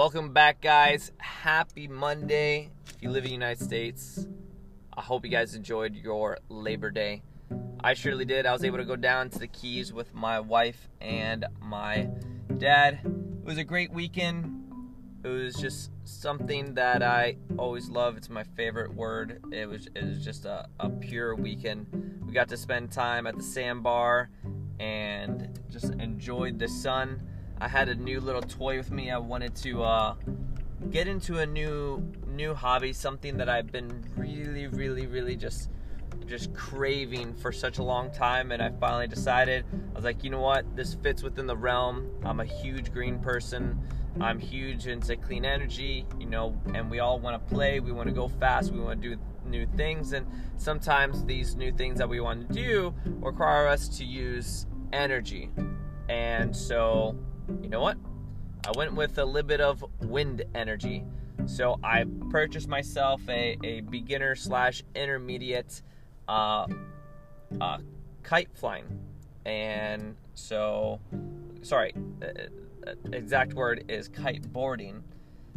Welcome back, guys. Happy Monday. If you live in the United States, I hope you guys enjoyed your Labor Day. I surely did. I was able to go down to the Keys with my wife and my dad. It was a great weekend. It was just something that I always love. It's my favorite word. It was it was just a, a pure weekend. We got to spend time at the sandbar and just enjoyed the sun. I had a new little toy with me. I wanted to uh, get into a new new hobby, something that I've been really, really, really just just craving for such a long time and I finally decided I was like you know what? This fits within the realm. I'm a huge green person. I'm huge into clean energy you know and we all want to play. We want to go fast. We want to do new things. And sometimes these new things that we want to do require us to use energy. And so you know what I went with a little bit of wind energy so I purchased myself a, a beginner slash intermediate uh, uh, kite flying. And so, sorry, uh, uh, exact word is kite boarding.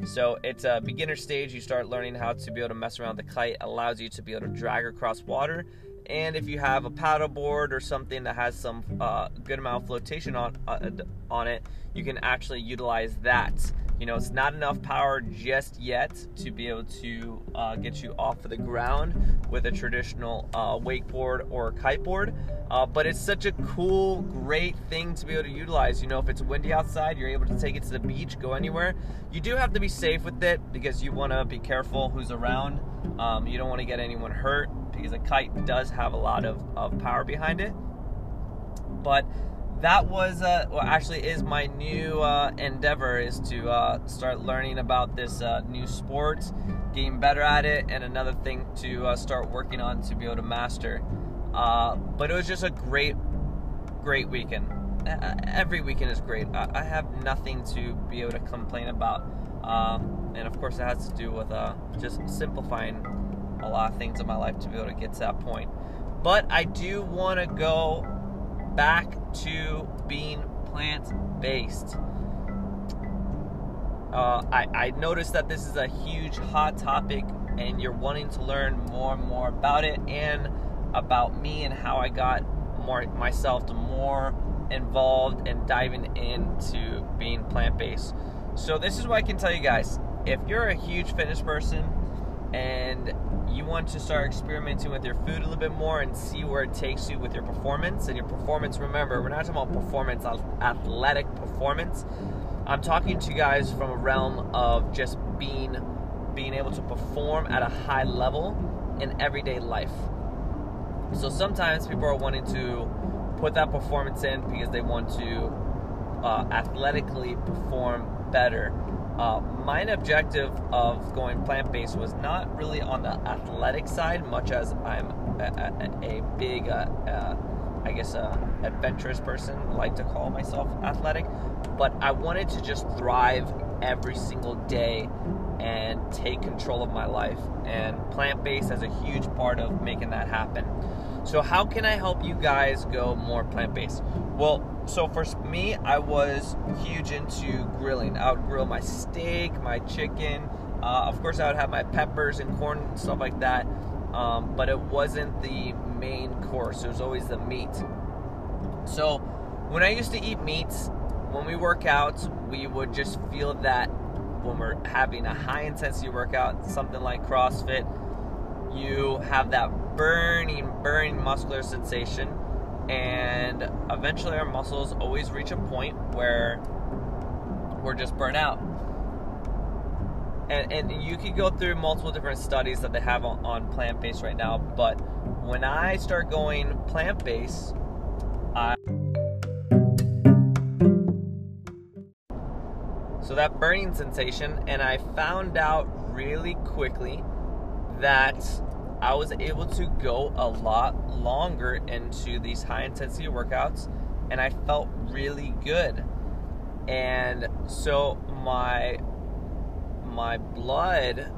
So it's a beginner stage. You start learning how to be able to mess around the kite. Allows you to be able to drag across water. And if you have a paddle board or something that has some uh, good amount of flotation on uh, on it, you can actually utilize that you know, it's not enough power just yet to be able to uh, get you off of the ground with a traditional uh, wakeboard or kiteboard. Uh, but it's such a cool, great thing to be able to utilize. You know, if it's windy outside, you're able to take it to the beach, go anywhere. You do have to be safe with it because you want to be careful who's around. Um, you don't want to get anyone hurt because a kite does have a lot of, of power behind it. But that was uh, well actually is my new uh, endeavor is to uh, start learning about this uh, new sport getting better at it and another thing to uh, start working on to be able to master. Uh, but it was just a great great weekend. Every weekend is great. I, have nothing to be able to complain about. Um, and of course it has to do with just simplifying a lot of things in my life to be able to get to that point but I do want to go back to being plant based. Uh, I, I noticed that this is a huge hot topic and you're wanting to learn more and more about it and about me and how I got more myself to more involved and diving into being plant based. So this is what I can tell you guys. If you're a huge fitness person and you want to start experimenting with your food a little bit more and see where it takes you with your performance. And your performance remember we're not talking about performance athletic performance. I'm talking to you guys from a realm of just being being able to perform at a high level in everyday life. So sometimes people are wanting to put that performance in because they want to uh, athletically perform better uh, my objective of going plant based was not really on the athletic side, much as I'm a, a, a big, uh, uh, I guess, uh, adventurous person, like to call myself athletic. But I wanted to just thrive every single day and take control of my life. And plant based is a huge part of making that happen. So, how can I help you guys go more plant based? Well, so for me, I was huge into grilling. I would grill my steak, my chicken. Uh, of course, I would have my peppers and corn and stuff like that. Um, but it wasn't the main course. It was always the meat. So when I used to eat meats, when we work out, we would just feel that when we're having a high intensity workout, something like CrossFit, you have that burning, burning muscular sensation and eventually our muscles always reach a point where we're just burnt out. And, and you could go through multiple different studies that they have on, on plant based right now, but when I start going plant based, I so that burning sensation, and I found out really quickly that I was able to go a lot longer into these high intensity workouts and I felt really good. And so my my blood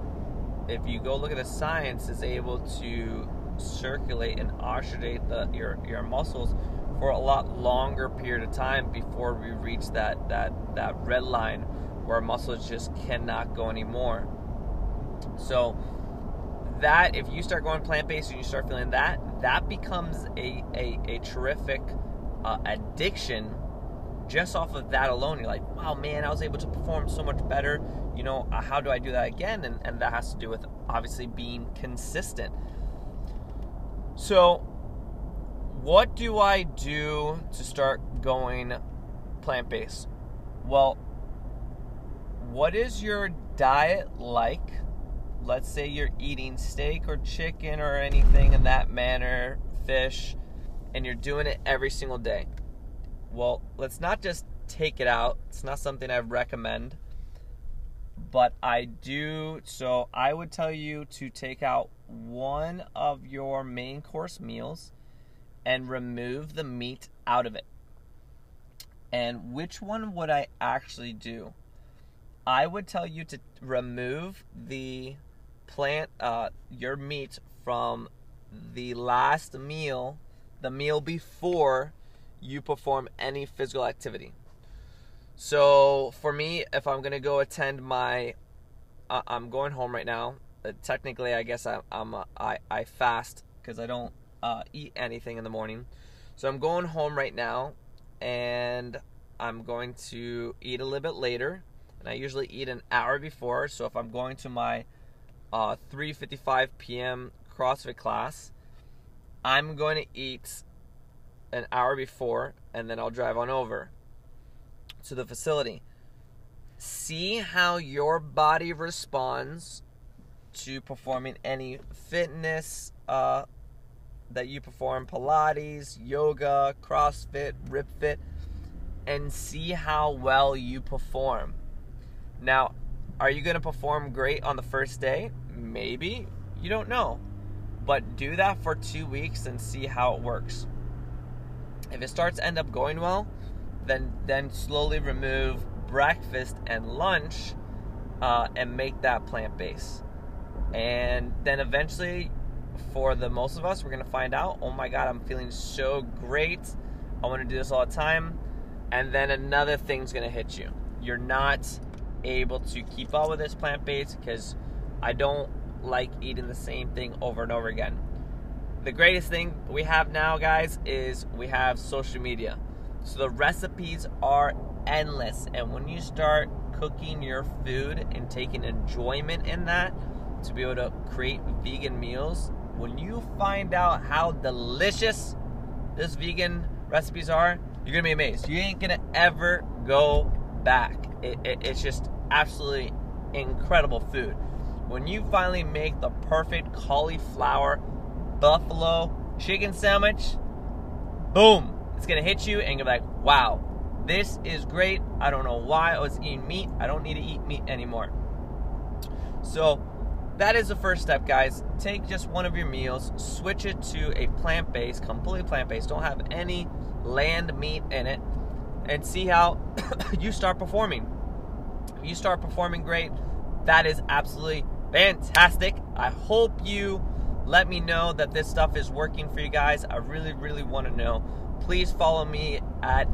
if you go look at the science is able to circulate and oxygenate the your your muscles for a lot longer period of time before we reach that that that red line where muscles just cannot go anymore. So that if you start going plant based and you start feeling that, that becomes a a, a terrific uh, addiction just off of that alone. You're like, wow, man, I was able to perform so much better. You know, uh, how do I do that again? And, and that has to do with obviously being consistent. So, what do I do to start going plant based? Well, what is your diet like? Let's say you're eating steak or chicken or anything in that manner, fish, and you're doing it every single day. Well, let's not just take it out. It's not something I recommend. But I do, so I would tell you to take out one of your main course meals and remove the meat out of it. And which one would I actually do? I would tell you to remove the plant, uh, your meat from the last meal, the meal before you perform any physical activity. So for me, if I'm gonna go attend my, uh, I'm going home right now. Uh, technically, I guess I, I'm uh, I I fast because I don't uh, eat anything in the morning. So I'm going home right now, and I'm going to eat a little bit later. And I usually eat an hour before. So if I'm going to my 3:55 uh, p.m. CrossFit class, I'm going to eat an hour before, and then I'll drive on over to the facility. See how your body responds to performing any fitness uh, that you perform Pilates, yoga, CrossFit, RipFit, and see how well you perform. Now, are you going to perform great on the first day? Maybe. You don't know. But do that for two weeks and see how it works. If it starts to end up going well, then then slowly remove breakfast and lunch uh, and make that plant based. And then eventually, for the most of us, we're gonna find out. Oh my God, I'm feeling so great. I want to do this all the time. And then another thing's gonna hit you. You're not able to keep up with this plant based because I don't like eating the same thing over and over again the greatest thing we have now, guys, is we have social media. So the recipes are endless. And when you start cooking your food and taking enjoyment in that to be able to create vegan meals, when you find out how delicious this vegan recipes are, you're gonna be amazed. You ain't gonna ever go back. It, it, it's just absolutely incredible food. When you finally make the perfect cauliflower buffalo chicken sandwich, boom, it's gonna hit you and you're like, wow, this is great. I don't know why I was eating meat. I don't need to eat meat anymore. So that is the first step, guys. Take just one of your meals, switch it to a plant based, completely plant based, don't have any land meat in it, and see how you start performing. You start performing great, that is absolutely fantastic. I hope you let me know that this stuff is working for you guys. I really, really want to know. Please follow me at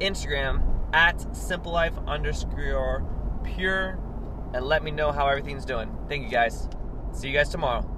Instagram at simple life underscore pure and let me know how everything's doing. Thank you guys. See you guys tomorrow.